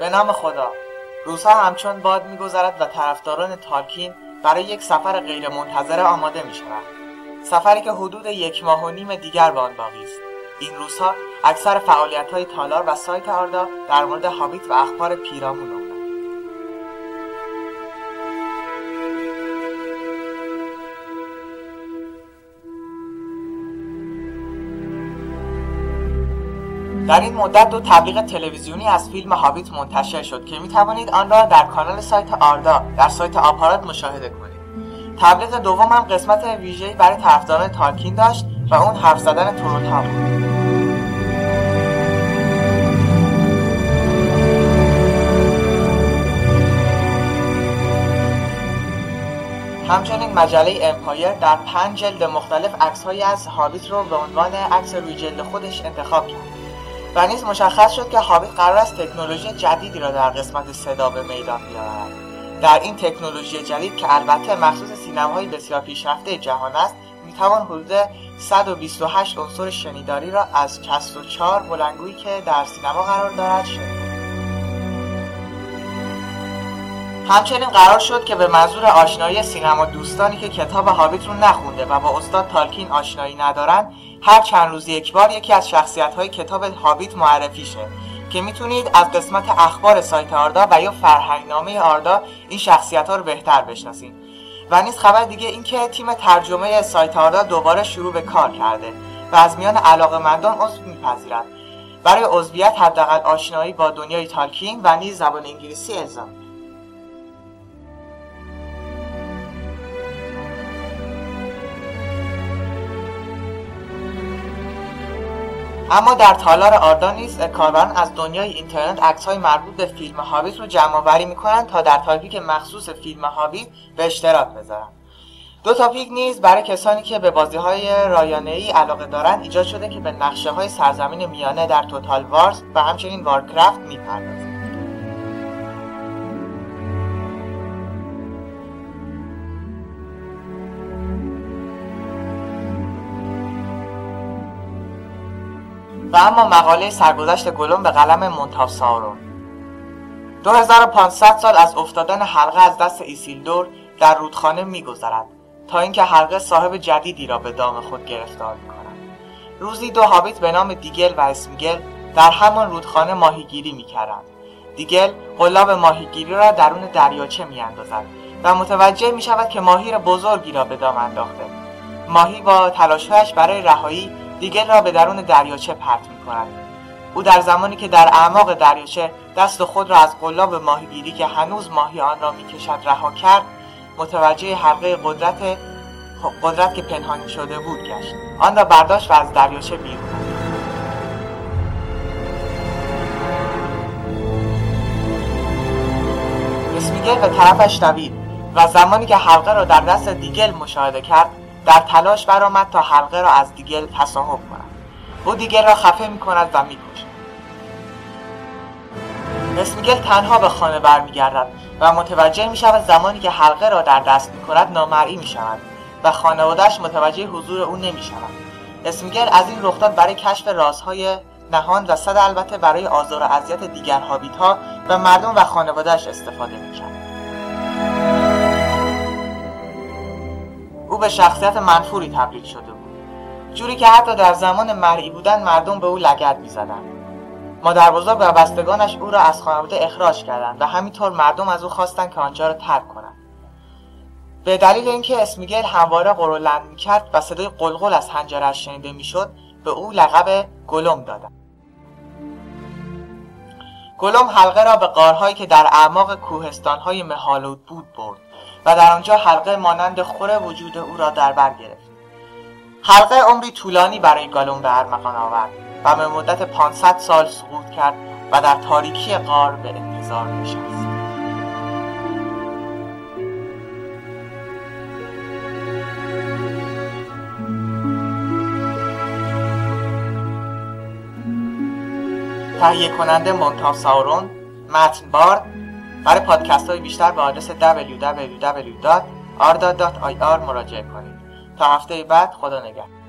به نام خدا. روزها همچون باد میگذرد و طرفداران تالکین برای یک سفر غیرمنتظره آماده می‌شوند. سفری که حدود یک ماه و نیم دیگر به آن باقی است. این روزها اکثر فعالیت های تالار و سایت آردا در مورد هابیت و اخبار پیرامون در این مدت دو تبلیغ تلویزیونی از فیلم هابیت منتشر شد که می توانید آن را در کانال سایت آردا در سایت آپارات مشاهده کنید. تبلیغ دوم هم قسمت ویژه‌ای برای طرفداران تالکین داشت و اون حرف زدن توروتا بود. همچنین مجله امپایر در پنج جلد مختلف عکسهایی از هابیت رو به عنوان عکس روی جلد خودش انتخاب کرد. و نیز مشخص شد که هابیت قرار است تکنولوژی جدیدی را در قسمت صدا به میدان بیاورد. در این تکنولوژی جدید که البته مخصوص سینماهای بسیار پیشرفته جهان است می‌توان حدود 128 عنصر شنیداری را از 64 بلندگویی که در سینما قرار دارد شنید. همچنین قرار شد که به منظور آشنایی سینما دوستانی که کتاب هابیت رو نخونده و با استاد تالکین آشنایی ندارن هر چند روز یک بار یکی از شخصیت های کتاب هابیت معرفی شه که می‌تونید از قسمت اخبار سایت آردا و یا فرهنگنامه آردا این شخصیت ها رو بهتر بشناسید. و نیز خبر دیگه اینکه تیم ترجمه سایت آردا دوباره شروع به کار کرده و از میان علاقمندان عضو میپذیرد. برای عضویت حداقل آشنایی با دنیای تالکین و نیز زبان انگلیسی الزامی اما در تالار آردا نیز کاربران از دنیای اینترنت عکس‌های مربوط به فیلم هابیت رو جمع آوری می‌کنن تا در تاپیک مخصوص فیلم هابیت به اشتراک بذارن. دو تاپیک نیز برای کسانی که به بازی های رایانه ای علاقه دارند ایجاد شده که به نقشه های سرزمین میانه در توتال وارز و همچنین وارکرافت می‌پردازند اما مقاله سرگذشت گلوم به قلم Mouth of Sauron 2500 سال از افتادن حلقه از دست ایسیلدور در رودخانه میگذرد تا اینکه حلقه صاحب جدیدی را به دام خود گرفتار می‌کند. روزی دو هابیت به نام دیگل و اسمیگل در همان رودخانه ماهیگیری می‌کردند. دیگل قلاب ماهیگیری را درون دریاچه میاندازد و متوجه می شود که ماهی بزرگی را به دام انداخته. ماهی با تلاشهایش برای رهایی دیگل را به درون دریاچه پرت می کند او در زمانی که در اعماق دریاچه دست خود را از قلاب ماهیگیری که هنوز ماهی آن را می‌کشد رها کرد متوجه حلقه قدرت قدرت که پنهانی شده بود گشت. آن را برداشت و از دریاچه بیرون اسمیگل به طرفش دوید و زمانی که حلقه را در دست دیگل مشاهده کرد در تلاش برآمد تا حلقه را از دیگل تصاحب کند. او دیگل را خفه می کند و می کشد اسمیگل تنها به خانه برمیگردد و متوجه می شود زمانی که حلقه را در دست می کند نامرئی می شود و خانوادهش متوجه حضور او نمی شود اسمیگل از این رخداد برای کشف رازهای نهان و صد البته برای آزار و اذیت دیگر هابیت ها و مردم و خانوادهش استفاده می او به شخصیت منفوری تبدیل شده بود. جوری که حتی در زمان مرئی بودن مردم به او لگد می‌زدند. مادر بزرگ و بستگانش او را از خانواده اخراج کردند و همینطور مردم از او خواستند که آنجا را ترک کنند. به دلیل اینکه اسمیگل همواره قرولند می‌کرد و صدای قلقل از حنجرش شنیده می‌شد به او لقب گلوم دادند. گلوم حلقه را به قارهایی که در اعماق کوهستانهای مهالود بود برد. و در آنجا حلقه مانند خور وجود او را در بر گرفت. حلقه عمری طولانی برای گالون به ارمغان آورد و به مدت 500 سال سقوط کرد و در تاریکی غار به انتظار نشست. تهیه کننده مونتاف ساورون متن بارد برای پادکست های بیشتر به آدرس www.arda.ir مراجعه کنید. تا هفته بعد خدا نگهدار.